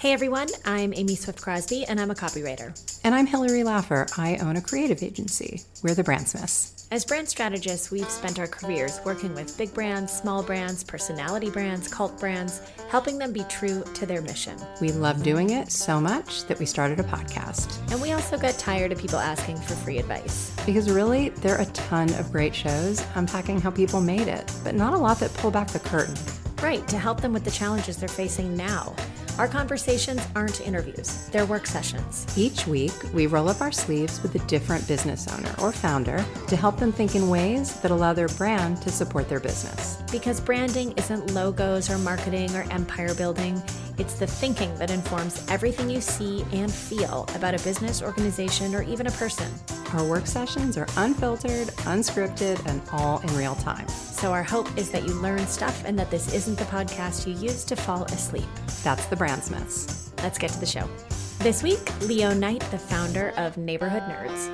Hey everyone, I'm Amy Swift Crosby and I'm a copywriter. And I'm Hillary Laffer. I own a creative agency. We're the Brandsmiths. As brand strategists, we've spent our careers working with big brands, small brands, personality brands, cult brands, helping them be true to their mission. We love doing it so much that we started a podcast. And we also got tired of people asking for free advice. Because really, there are a ton of great shows unpacking how people made it, but not a lot that pull back the curtain. Right, to help them with the challenges they're facing now. Our conversations aren't interviews, they're work sessions. Each week, we roll up our sleeves with a different business owner or founder to help them think in ways that allow their brand to support their business. Because branding isn't logos or marketing or empire building, it's the thinking that informs everything you see and feel about a business, organization, or even a person. Our work sessions are unfiltered, unscripted, and all in real time. So, our hope is that you learn stuff and that this isn't the podcast you use to fall asleep. That's the Brandsmiths. Let's get to the show. This week, Leo Knight, the founder of Neighborhood Nerds.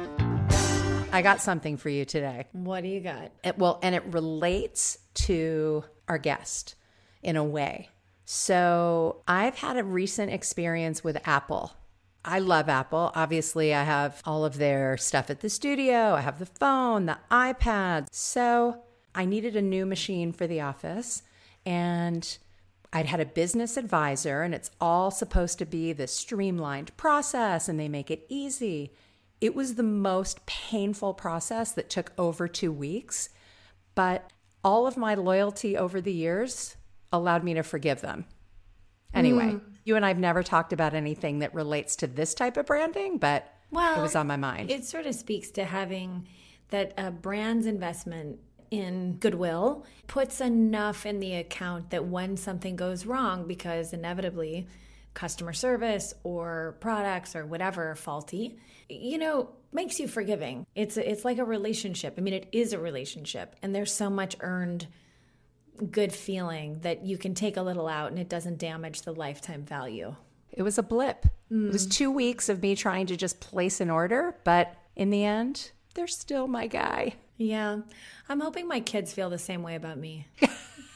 I got something for you today. What do you got? It, well, and it relates to our guest in a way. So, I've had a recent experience with Apple. I love Apple. Obviously, I have all of their stuff at the studio. I have the phone, the iPad. So, I needed a new machine for the office and I'd had a business advisor and it's all supposed to be this streamlined process and they make it easy. It was the most painful process that took over 2 weeks, but all of my loyalty over the years allowed me to forgive them. Anyway, mm. you and I've never talked about anything that relates to this type of branding, but well, it was on my mind. It sort of speaks to having that a brand's investment in goodwill puts enough in the account that when something goes wrong, because inevitably customer service or products or whatever faulty, you know, makes you forgiving. It's it's like a relationship. I mean, it is a relationship, and there's so much earned good feeling that you can take a little out and it doesn't damage the lifetime value. It was a blip. Mm. It was two weeks of me trying to just place an order, but in the end, they're still my guy. Yeah. I'm hoping my kids feel the same way about me.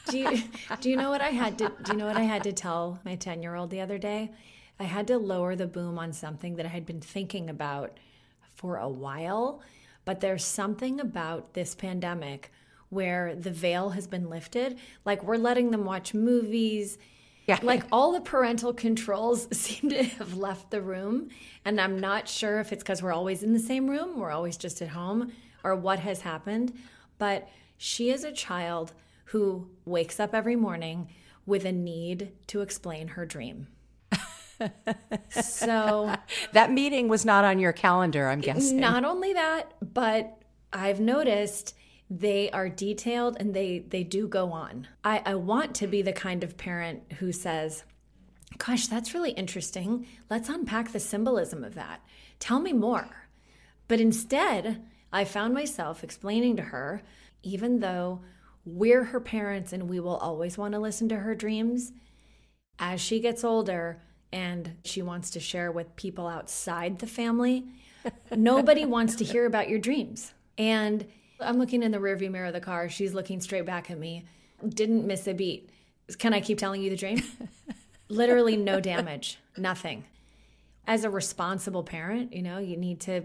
do you do you know what I had to do you know what I had to tell my 10-year-old the other day? I had to lower the boom on something that I had been thinking about for a while, but there's something about this pandemic where the veil has been lifted. Like we're letting them watch movies. Yeah. Like all the parental controls seem to have left the room. And I'm not sure if it's because we're always in the same room, we're always just at home, or what has happened. But she is a child who wakes up every morning with a need to explain her dream. so that meeting was not on your calendar, I'm guessing. Not only that, but I've noticed they are detailed and they they do go on. I, I want to be the kind of parent who says, Gosh, that's really interesting. Let's unpack the symbolism of that. Tell me more. But instead, I found myself explaining to her, even though we're her parents and we will always want to listen to her dreams, as she gets older and she wants to share with people outside the family, nobody wants to hear about your dreams. And I'm looking in the rearview mirror of the car. She's looking straight back at me. Didn't miss a beat. Can I keep telling you the dream? Literally no damage, nothing. As a responsible parent, you know, you need to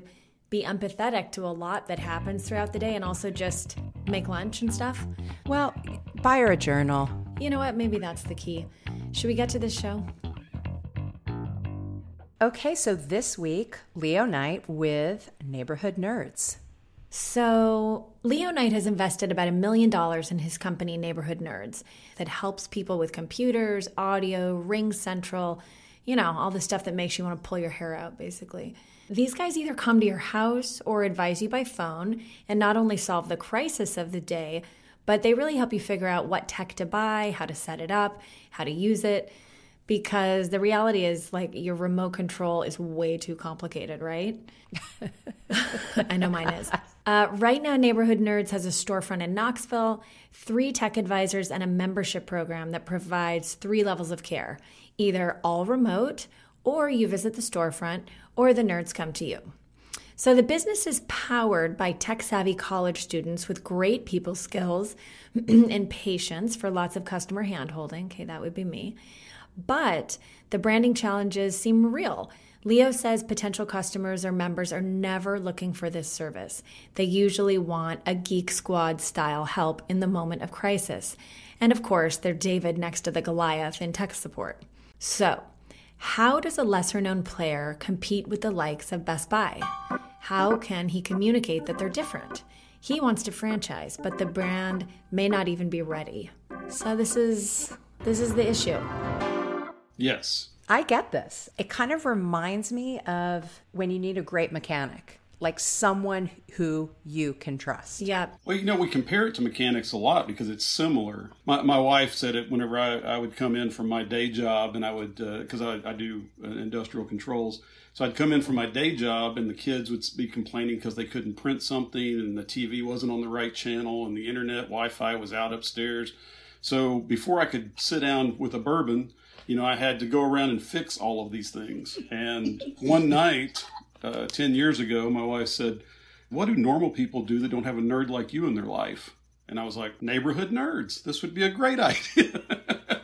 be empathetic to a lot that happens throughout the day and also just make lunch and stuff. Well, buy her a journal. You know what? Maybe that's the key. Should we get to this show? Okay, so this week, Leo Knight with Neighborhood Nerds. So, Leo Knight has invested about a million dollars in his company, Neighborhood Nerds, that helps people with computers, audio, Ring Central, you know, all the stuff that makes you want to pull your hair out, basically. These guys either come to your house or advise you by phone and not only solve the crisis of the day, but they really help you figure out what tech to buy, how to set it up, how to use it. Because the reality is, like, your remote control is way too complicated, right? I know mine is. Uh, right now, Neighborhood Nerds has a storefront in Knoxville, three tech advisors, and a membership program that provides three levels of care either all remote, or you visit the storefront, or the nerds come to you. So the business is powered by tech savvy college students with great people skills and patience for lots of customer handholding. Okay, that would be me. But The branding challenges seem real. Leo says potential customers or members are never looking for this service. They usually want a Geek Squad style help in the moment of crisis. And of course, they're David next to the Goliath in tech support. So, how does a lesser known player compete with the likes of Best Buy? How can he communicate that they're different? He wants to franchise, but the brand may not even be ready. So this is this is the issue. Yes. I get this. It kind of reminds me of when you need a great mechanic, like someone who you can trust. Yep. Well, you know, we compare it to mechanics a lot because it's similar. My, my wife said it whenever I, I would come in from my day job and I would, because uh, I, I do uh, industrial controls. So I'd come in from my day job and the kids would be complaining because they couldn't print something and the TV wasn't on the right channel and the internet Wi Fi was out upstairs. So before I could sit down with a bourbon, you know, I had to go around and fix all of these things. And one night, uh, 10 years ago, my wife said, What do normal people do that don't have a nerd like you in their life? And I was like, Neighborhood nerds. This would be a great idea.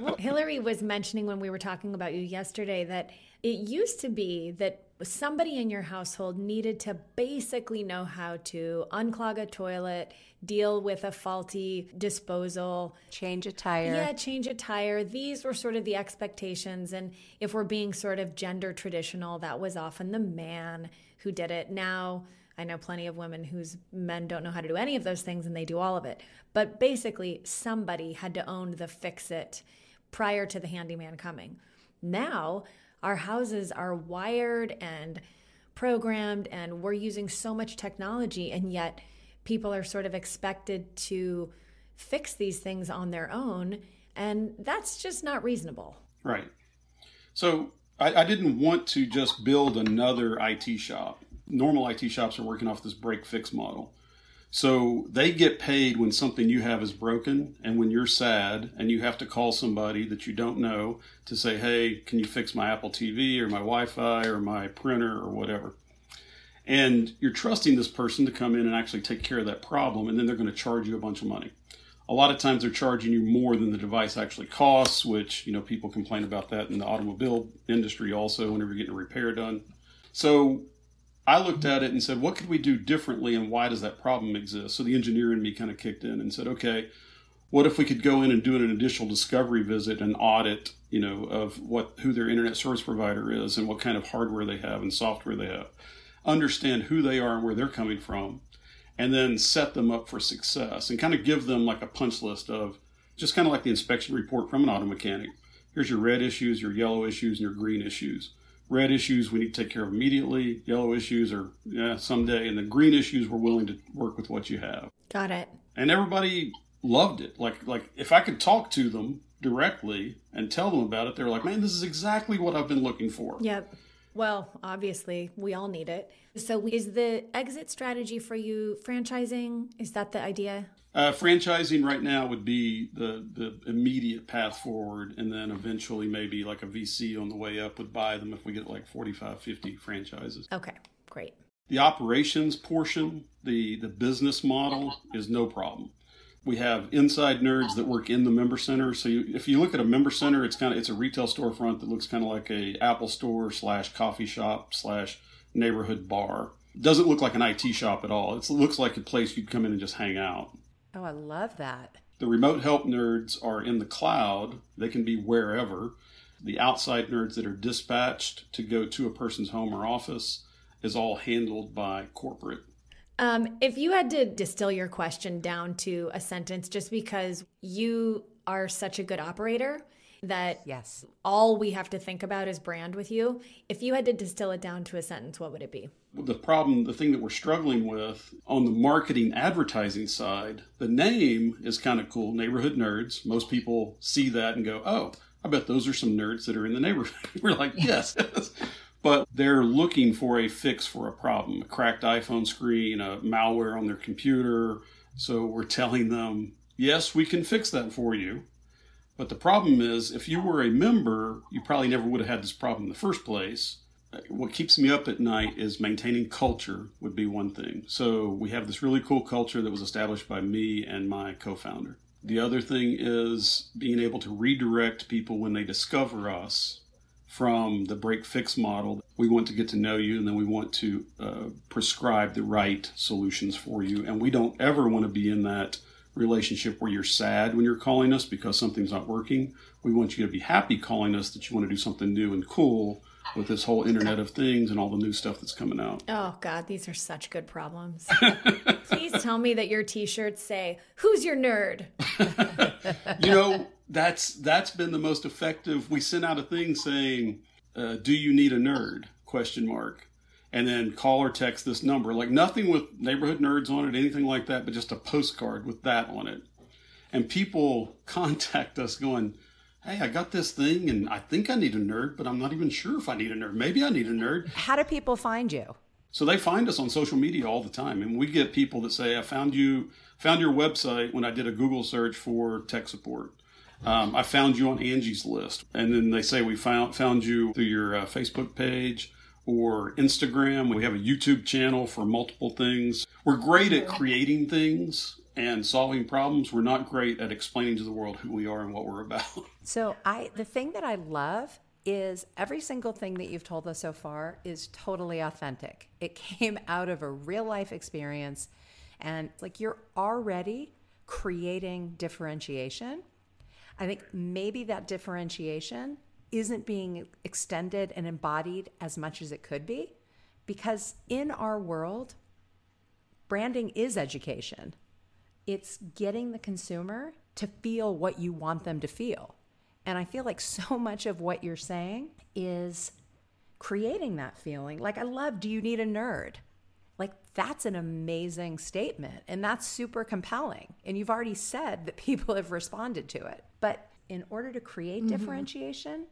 well, Hillary was mentioning when we were talking about you yesterday that it used to be that somebody in your household needed to basically know how to unclog a toilet, deal with a faulty disposal, change a tire. Yeah, change a tire. These were sort of the expectations. And if we're being sort of gender traditional, that was often the man who did it. Now, I know plenty of women whose men don't know how to do any of those things and they do all of it. But basically, somebody had to own the fix it prior to the handyman coming. Now, our houses are wired and programmed, and we're using so much technology, and yet people are sort of expected to fix these things on their own. And that's just not reasonable. Right. So I, I didn't want to just build another IT shop. Normal IT shops are working off this break fix model. So they get paid when something you have is broken and when you're sad and you have to call somebody that you don't know to say, hey, can you fix my Apple TV or my Wi Fi or my printer or whatever. And you're trusting this person to come in and actually take care of that problem, and then they're going to charge you a bunch of money. A lot of times they're charging you more than the device actually costs, which, you know, people complain about that in the automobile industry also whenever you're getting a repair done. So I looked at it and said, what could we do differently and why does that problem exist? So the engineer in me kind of kicked in and said, okay, what if we could go in and do an additional discovery visit and audit, you know, of what who their internet service provider is and what kind of hardware they have and software they have. Understand who they are and where they're coming from, and then set them up for success and kind of give them like a punch list of just kind of like the inspection report from an auto mechanic. Here's your red issues, your yellow issues, and your green issues Red issues we need to take care of immediately. Yellow issues are yeah, someday, and the green issues we're willing to work with what you have. Got it. And everybody loved it. Like like if I could talk to them directly and tell them about it, they're like, "Man, this is exactly what I've been looking for." Yep. Well, obviously, we all need it. So, is the exit strategy for you franchising? Is that the idea? Uh, franchising right now would be the the immediate path forward, and then eventually maybe like a VC on the way up would buy them if we get like 45, 50 franchises. Okay, great. The operations portion, the the business model is no problem. We have inside nerds that work in the member center. So you, if you look at a member center, it's kind of it's a retail storefront that looks kind of like a Apple store slash coffee shop slash neighborhood bar. Doesn't look like an IT shop at all. It's, it looks like a place you'd come in and just hang out. Oh, I love that. The remote help nerds are in the cloud. They can be wherever. The outside nerds that are dispatched to go to a person's home or office is all handled by corporate. Um, if you had to distill your question down to a sentence, just because you are such a good operator that yes, all we have to think about is brand with you. If you had to distill it down to a sentence, what would it be? The problem, the thing that we're struggling with on the marketing advertising side, the name is kind of cool, Neighborhood Nerds. Most people see that and go, oh, I bet those are some nerds that are in the neighborhood. we're like, yes. but they're looking for a fix for a problem a cracked iPhone screen, a malware on their computer. So we're telling them, yes, we can fix that for you. But the problem is, if you were a member, you probably never would have had this problem in the first place what keeps me up at night is maintaining culture would be one thing. So we have this really cool culture that was established by me and my co-founder. The other thing is being able to redirect people when they discover us from the break fix model. We want to get to know you and then we want to uh, prescribe the right solutions for you. And we don't ever want to be in that relationship where you're sad when you're calling us because something's not working. We want you to be happy calling us that you want to do something new and cool with this whole Internet of Things and all the new stuff that's coming out. Oh, God, these are such good problems. Please tell me that your t shirts say, Who's your nerd? you know, that's that's been the most effective. We sent out a thing saying, uh, "Do you need a nerd?" question mark, and then call or text this number. Like nothing with neighborhood nerds on it, anything like that, but just a postcard with that on it. And people contact us going, "Hey, I got this thing, and I think I need a nerd, but I'm not even sure if I need a nerd. Maybe I need a nerd." How do people find you? So they find us on social media all the time, and we get people that say, "I found you, found your website when I did a Google search for tech support." Um, I found you on Angie's list, and then they say we found found you through your uh, Facebook page or Instagram. We have a YouTube channel for multiple things. We're great at creating things and solving problems. We're not great at explaining to the world who we are and what we're about. So I the thing that I love is every single thing that you've told us so far is totally authentic. It came out of a real life experience and like you're already creating differentiation I think maybe that differentiation isn't being extended and embodied as much as it could be because in our world, branding is education. It's getting the consumer to feel what you want them to feel. And I feel like so much of what you're saying is creating that feeling. Like, I love, do you need a nerd? Like, that's an amazing statement. And that's super compelling. And you've already said that people have responded to it. But in order to create mm-hmm. differentiation,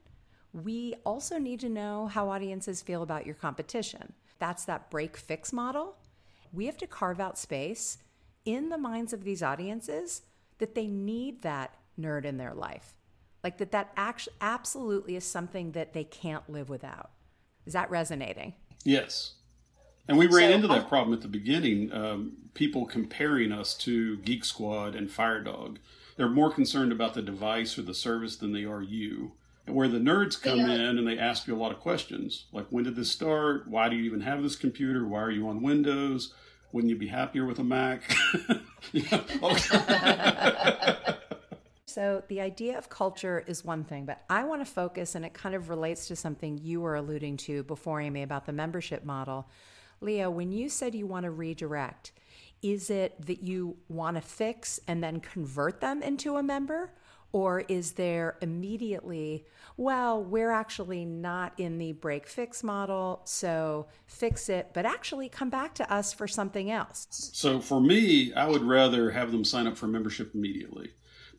we also need to know how audiences feel about your competition. That's that break fix model. We have to carve out space in the minds of these audiences that they need that nerd in their life. Like that that actually absolutely is something that they can't live without. Is that resonating? Yes. And we ran so, into that problem at the beginning. Um, people comparing us to Geek Squad and Firedog. They're more concerned about the device or the service than they are you. And where the nerds come yeah. in and they ask you a lot of questions, like when did this start? Why do you even have this computer? Why are you on Windows? Wouldn't you be happier with a Mac? So, the idea of culture is one thing, but I want to focus, and it kind of relates to something you were alluding to before, Amy, about the membership model, Leo, when you said you want to redirect, is it that you want to fix and then convert them into a member? Or is there immediately, well, we're actually not in the break fix model, so fix it, but actually come back to us for something else? So for me, I would rather have them sign up for membership immediately.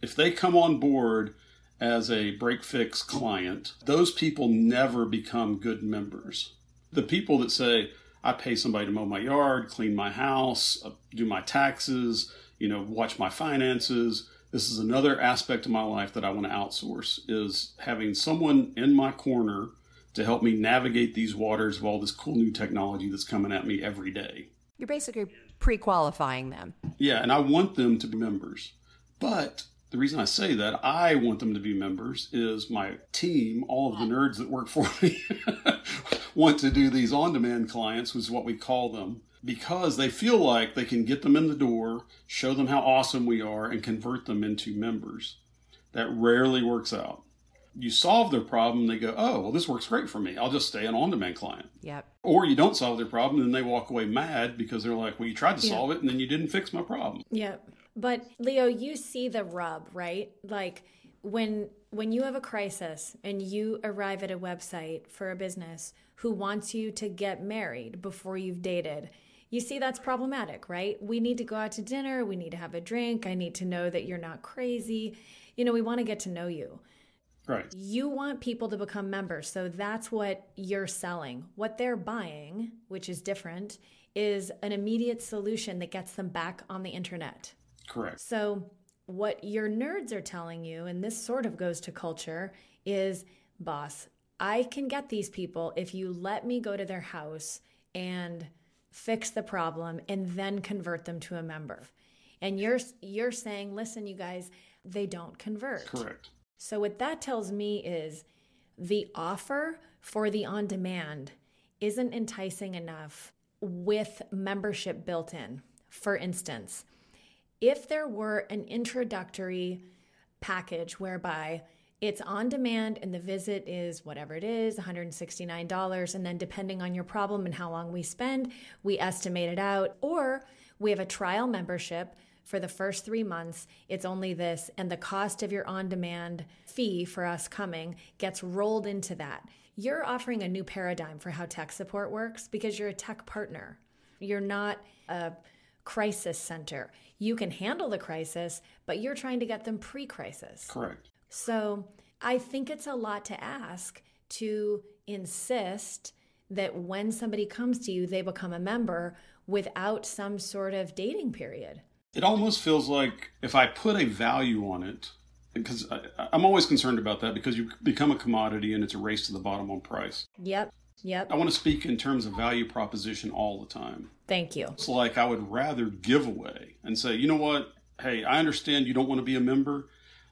If they come on board as a break fix client, those people never become good members. The people that say, I pay somebody to mow my yard, clean my house, uh, do my taxes, you know, watch my finances. This is another aspect of my life that I want to outsource is having someone in my corner to help me navigate these waters of all this cool new technology that's coming at me every day. You're basically pre-qualifying them. Yeah, and I want them to be members. But the reason I say that I want them to be members is my team, all of the nerds that work for me, want to do these on demand clients, which is what we call them, because they feel like they can get them in the door, show them how awesome we are, and convert them into members. That rarely works out. You solve their problem, they go, oh, well, this works great for me. I'll just stay an on demand client. Yep. Or you don't solve their problem, and they walk away mad because they're like, well, you tried to yep. solve it, and then you didn't fix my problem. Yep. But Leo, you see the rub, right? Like, when when you have a crisis and you arrive at a website for a business who wants you to get married before you've dated you see that's problematic right? We need to go out to dinner we need to have a drink i need to know that you're not crazy. You know we want to get to know you. Right. You want people to become members so that's what you're selling. What they're buying which is different is an immediate solution that gets them back on the internet. Correct. So what your nerds are telling you, and this sort of goes to culture, is boss, I can get these people if you let me go to their house and fix the problem and then convert them to a member. And you're you're saying, listen, you guys, they don't convert. Correct. So what that tells me is the offer for the on demand isn't enticing enough with membership built in. For instance, if there were an introductory package whereby it's on demand and the visit is whatever it is $169 and then depending on your problem and how long we spend we estimate it out or we have a trial membership for the first three months, it's only this, and the cost of your on demand fee for us coming gets rolled into that. You're offering a new paradigm for how tech support works because you're a tech partner. You're not a crisis center. You can handle the crisis, but you're trying to get them pre crisis. Correct. So I think it's a lot to ask to insist that when somebody comes to you, they become a member without some sort of dating period. It almost feels like if I put a value on it, because I, I'm always concerned about that because you become a commodity and it's a race to the bottom on price. Yep. Yep. I want to speak in terms of value proposition all the time. Thank you. It's like I would rather give away and say, you know what? Hey, I understand you don't want to be a member.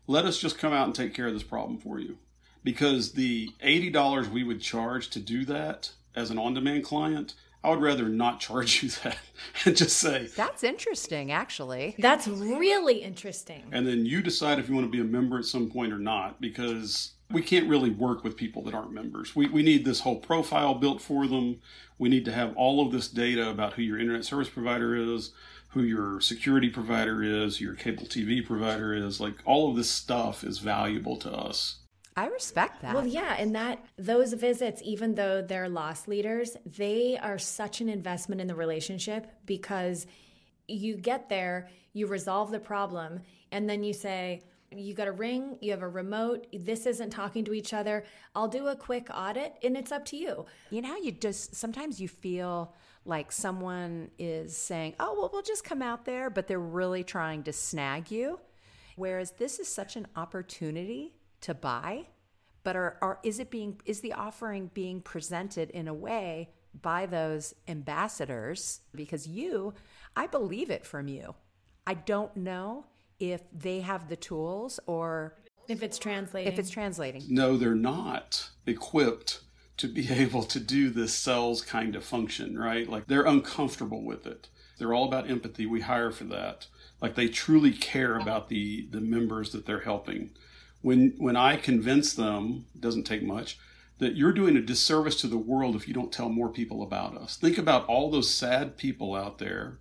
Let us just come out and take care of this problem for you. Because the $80 we would charge to do that as an on demand client, I would rather not charge you that and just say, That's interesting, actually. That's really interesting. and then you decide if you want to be a member at some point or not, because we can't really work with people that aren't members. We, we need this whole profile built for them. We need to have all of this data about who your internet service provider is, who your security provider is, your cable TV provider is. Like all of this stuff is valuable to us. I respect that. Well, yeah, and that those visits, even though they're loss leaders, they are such an investment in the relationship because you get there, you resolve the problem, and then you say, you got a ring, you have a remote, this isn't talking to each other. I'll do a quick audit and it's up to you. You know how you just sometimes you feel like someone is saying, "Oh, well, we'll just come out there," but they're really trying to snag you. Whereas this is such an opportunity to buy, but are, are is it being is the offering being presented in a way by those ambassadors because you, I believe it from you. I don't know if they have the tools or If it's translating. if it's translating. No, they're not equipped to be able to do this sales kind of function, right? Like they're uncomfortable with it. They're all about empathy. We hire for that. Like they truly care about the the members that they're helping. When when I convince them, it doesn't take much, that you're doing a disservice to the world if you don't tell more people about us. Think about all those sad people out there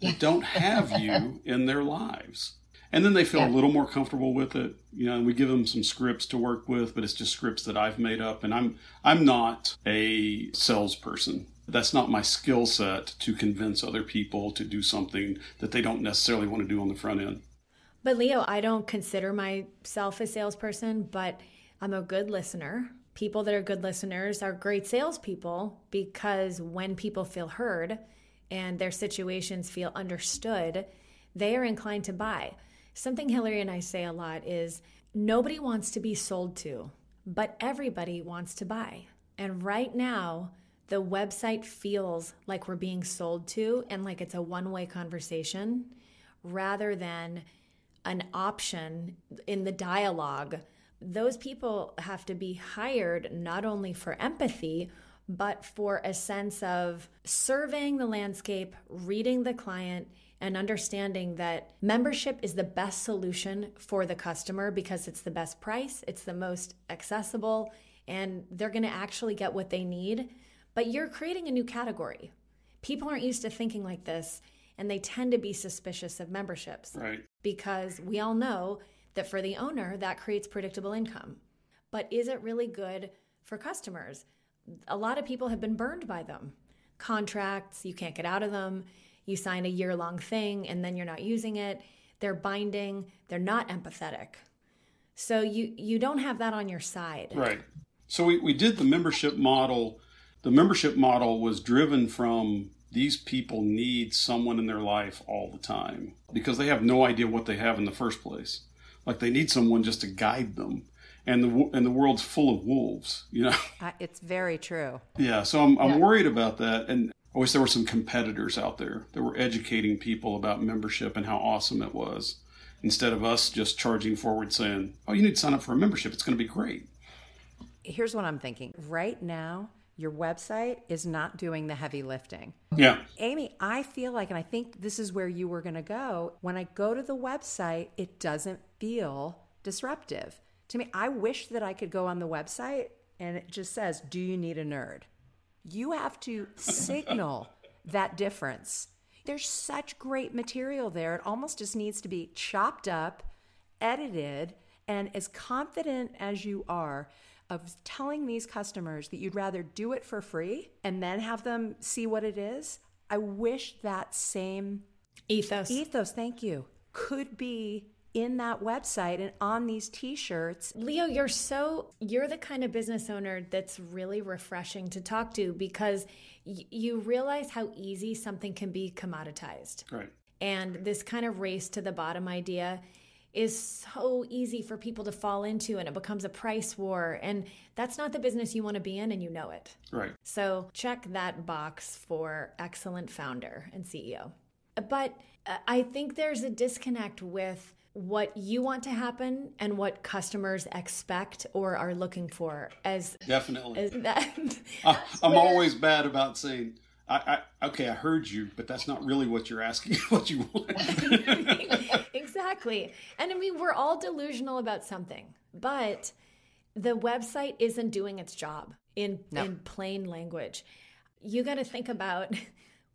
that don't have you in their lives. And then they feel a little more comfortable with it, you know. And we give them some scripts to work with, but it's just scripts that I've made up. And I'm I'm not a salesperson. That's not my skill set to convince other people to do something that they don't necessarily want to do on the front end. But Leo, I don't consider myself a salesperson, but I'm a good listener. People that are good listeners are great salespeople because when people feel heard and their situations feel understood, they are inclined to buy. Something Hillary and I say a lot is nobody wants to be sold to, but everybody wants to buy. And right now, the website feels like we're being sold to and like it's a one way conversation rather than an option in the dialogue. Those people have to be hired not only for empathy, but for a sense of surveying the landscape, reading the client, and understanding that membership is the best solution for the customer because it's the best price, it's the most accessible, and they're going to actually get what they need. But you're creating a new category. People aren't used to thinking like this, and they tend to be suspicious of memberships Right. because we all know that for the owner, that creates predictable income. But is it really good for customers? A lot of people have been burned by them. Contracts, you can't get out of them. You sign a year long thing and then you're not using it. They're binding, they're not empathetic. So you you don't have that on your side. Right. So we, we did the membership model. The membership model was driven from these people need someone in their life all the time because they have no idea what they have in the first place. Like they need someone just to guide them. And the and the world's full of wolves, you know. Uh, It's very true. Yeah, so I'm I'm worried about that and I wish there were some competitors out there that were educating people about membership and how awesome it was instead of us just charging forward saying, "Oh, you need to sign up for a membership. It's going to be great." Here's what I'm thinking. Right now, your website is not doing the heavy lifting. Yeah. Amy, I feel like, and I think this is where you were going to go. When I go to the website, it doesn't feel disruptive. To me, I wish that I could go on the website and it just says, Do you need a nerd? You have to signal that difference. There's such great material there. It almost just needs to be chopped up, edited, and as confident as you are of telling these customers that you'd rather do it for free and then have them see what it is, I wish that same ethos, ethos, thank you, could be in that website and on these t-shirts. Leo, you're so you're the kind of business owner that's really refreshing to talk to because y- you realize how easy something can be commoditized. Right. And this kind of race to the bottom idea is so easy for people to fall into and it becomes a price war and that's not the business you want to be in and you know it. Right. So check that box for excellent founder and CEO. But uh, I think there's a disconnect with what you want to happen and what customers expect or are looking for as definitely. as that, I, am always bad about saying I, I, okay i heard you but that's not really what you're asking what you want. Exactly. And i mean we're all delusional about something but the website isn't doing its job in no. in plain language. You got to think about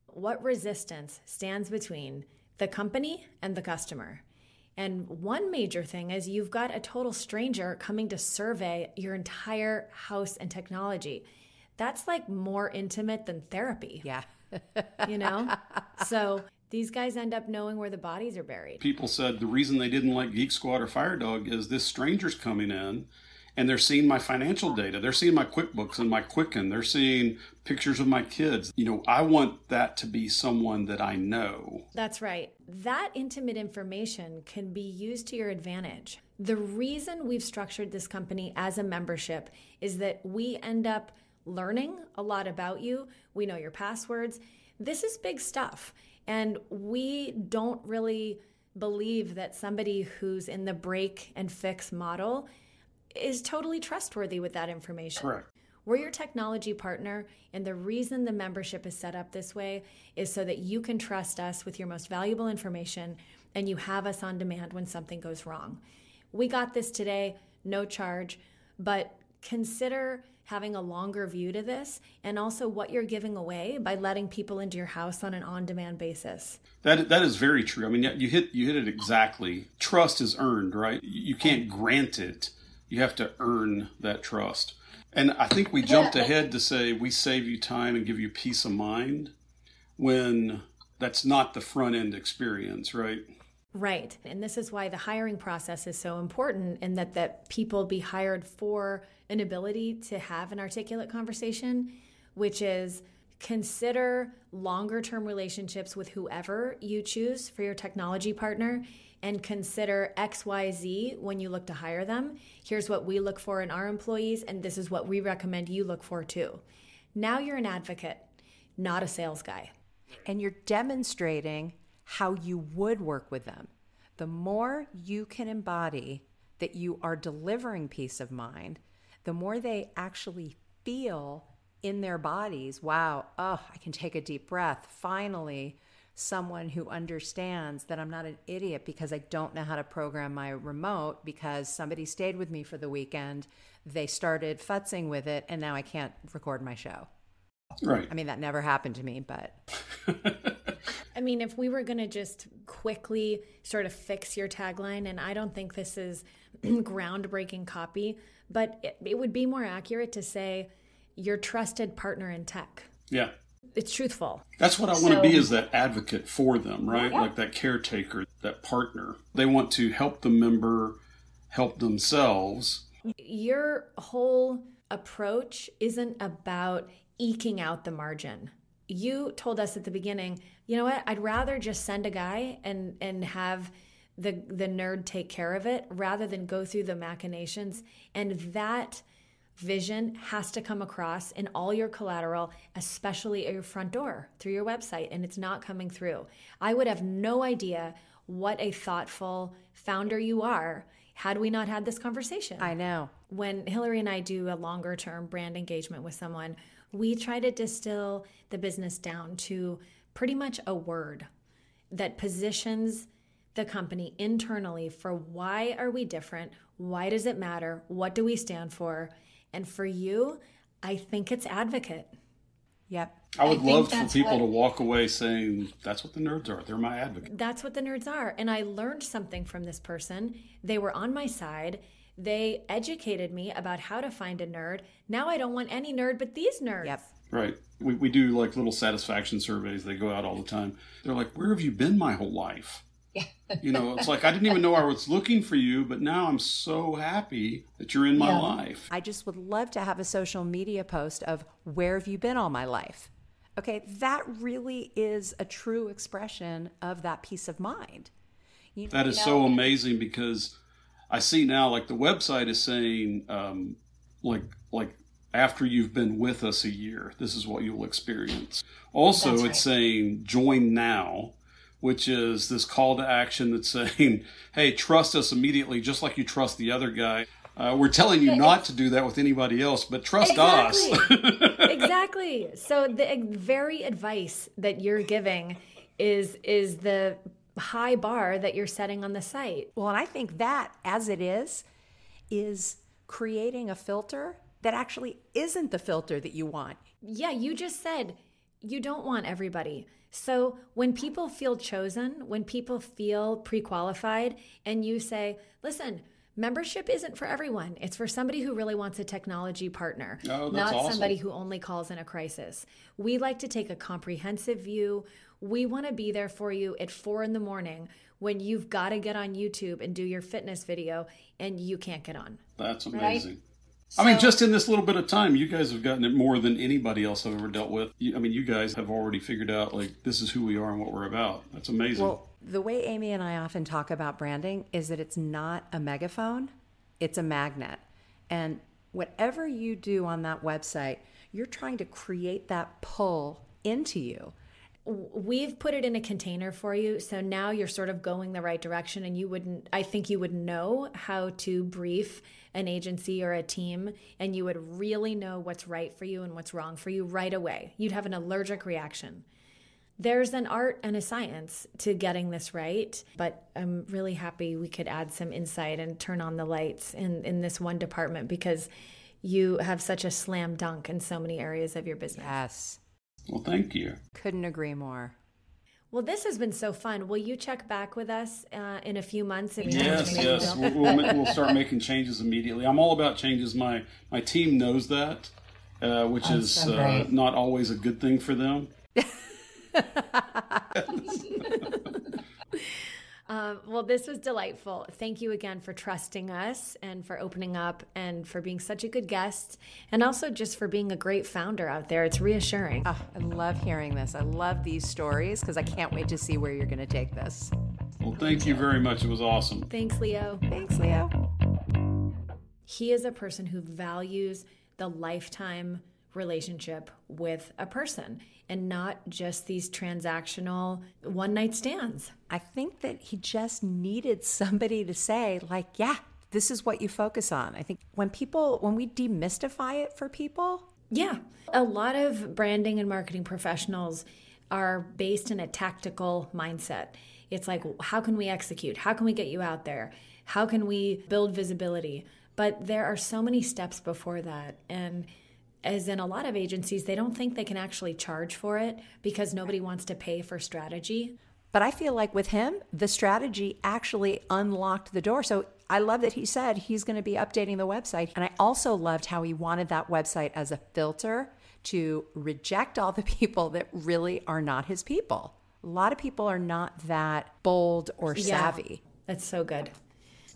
what resistance stands between the company and the customer and one major thing is you've got a total stranger coming to survey your entire house and technology. That's like more intimate than therapy. Yeah. you know? So these guys end up knowing where the bodies are buried. People said the reason they didn't like Geek Squad or Firedog is this stranger's coming in and they're seeing my financial data. They're seeing my QuickBooks and my Quicken. They're seeing pictures of my kids. You know, I want that to be someone that I know. That's right. That intimate information can be used to your advantage. The reason we've structured this company as a membership is that we end up learning a lot about you. We know your passwords. This is big stuff. And we don't really believe that somebody who's in the break and fix model is totally trustworthy with that information. Correct. We're your technology partner, and the reason the membership is set up this way is so that you can trust us with your most valuable information and you have us on demand when something goes wrong. We got this today, no charge, but consider having a longer view to this and also what you're giving away by letting people into your house on an on-demand basis. That that is very true. I mean, you hit you hit it exactly. Trust is earned, right? You can't grant it you have to earn that trust. And I think we jumped ahead to say we save you time and give you peace of mind when that's not the front end experience, right? Right. And this is why the hiring process is so important and that that people be hired for an ability to have an articulate conversation, which is consider longer term relationships with whoever you choose for your technology partner and consider XYZ when you look to hire them. Here's what we look for in our employees, and this is what we recommend you look for too. Now you're an advocate, not a sales guy. And you're demonstrating how you would work with them. The more you can embody that you are delivering peace of mind, the more they actually feel in their bodies wow, oh, I can take a deep breath. Finally, someone who understands that I'm not an idiot because I don't know how to program my remote because somebody stayed with me for the weekend. They started futzing with it, and now I can't record my show. Right. I mean, that never happened to me, but. I mean, if we were going to just quickly sort of fix your tagline, and I don't think this is groundbreaking copy, but it, it would be more accurate to say your trusted partner in tech. Yeah it's truthful. That's what I want so, to be as that advocate for them, right? Yeah. Like that caretaker, that partner. They want to help the member help themselves. Your whole approach isn't about eking out the margin. You told us at the beginning, you know what? I'd rather just send a guy and and have the the nerd take care of it rather than go through the machinations and that vision has to come across in all your collateral, especially at your front door through your website, and it's not coming through. I would have no idea what a thoughtful founder you are had we not had this conversation? I know. When Hillary and I do a longer term brand engagement with someone, we try to distill the business down to pretty much a word that positions the company internally for why are we different? Why does it matter? What do we stand for? And for you, I think it's advocate. Yep. I would I love for people what- to walk away saying, that's what the nerds are. They're my advocate. That's what the nerds are. And I learned something from this person. They were on my side. They educated me about how to find a nerd. Now I don't want any nerd but these nerds. Yep. Right. We, we do like little satisfaction surveys. They go out all the time. They're like, where have you been my whole life? Yeah. You know, it's like, I didn't even know I was looking for you, but now I'm so happy that you're in my Yeah. life. I just would love to have a social media post of where have you been all my life? Okay, that really is a true expression of that peace of mind. You, That is You so amazing because I see now, like the website is saying, um, like, like after you've been with us a year, this is what you'll experience. Also, That's it's saying join now, which is this call to action that's saying, hey, trust us immediately, just like you trust the other guy. Uh, we're telling you not to do that with anybody else, but trust us. exactly. So the very advice that you're giving is is the high bar that you're setting on the site. well, and I think that as it is, is creating a filter that actually isn't the filter that you want. Yeah, you just said you don't want everybody. So when people feel chosen, when people feel pre qualified, and you say, listen, membership isn't for everyone, it's for somebody who really wants a technology partner, Oh, not awesome. somebody who only calls in a crisis. We like to take a comprehensive view. We want to be there for you at four in the morning when you've got to get on YouTube and do your fitness video and you can't get on. That's Right. Amazing. I mean, just in this little bit of time, you guys have gotten it more than anybody else I've ever dealt with. You- I mean, you guys have already figured out, like, this is who we are and what we're about. That's amazing. Well, the way Amy and I often talk about branding is that it's not a megaphone, it's a magnet. And whatever you do on that website, you're trying to create that pull into you. We've put it in a container for you so now you're sort of going the right direction and you wouldn't i think you would know how to brief an agency or a team and you would really know what's right for you and what's wrong for you right away. You'd have an allergic reaction. There's an art and a science to getting this right but i'm really happy we could add some insight and turn on the lights in in this one department because you have such a slam dunk in so many areas of your business. Yes. Well, thank you. Couldn't agree more. Well, this has been so fun. Will you check back with us uh, in a few months? If Yes, yes. We'll, we'll, we'll start making changes immediately. I'm all about changes. My my team knows that, uh, which is so uh, not always a good thing for them. Um, well, this was delightful. Thank you again for trusting us and for opening up and for being such a good guest and also just for being a great founder out there. It's reassuring. Oh, I love hearing this. I love these stories because I can't wait to see where you're going to take this. Well, thank you very much. It was awesome. Thanks, Leo. Thanks, Leo. He is a person who values the lifetime relationship with a person and not just these transactional one night stands. I think that he just needed somebody to say, like, yeah, this is what you focus on. I think when people, when we demystify it for people, Yeah. A lot of branding and marketing professionals are based in a tactical mindset. It's like, how can we execute? How can we get you out there? How can we build visibility? But there are so many steps before that. And as in a lot of agencies, they don't think they can actually charge for it because nobody wants to pay for strategy. But I feel like with him, the strategy actually unlocked the door. So I love that he said he's going to be updating the website. And I also loved how he wanted that website as a filter to reject all the people that really are not his people. A lot of people are not that bold or Yeah. savvy. That's so good.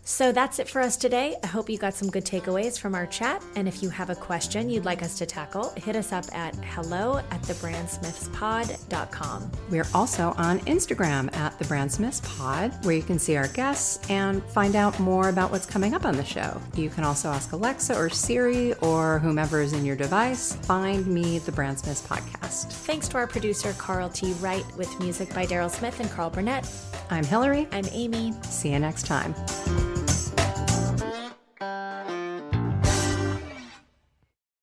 So that's it for us today. I hope you got some good takeaways from our chat. And if you have a question you'd like us to tackle, hit us up at hello at thebrandsmithspod.com. We're also on Instagram at the Brandsmiths Pod, where you can see our guests and find out more about what's coming up on the show. You can also ask Alexa or Siri or whomever is in your device. Find me the Brandsmiths Podcast. Thanks to our producer, Carl T. Wright, with music by Daryl Smith and Carl Burnett. I'm Hillary. I'm Amy. See you next time.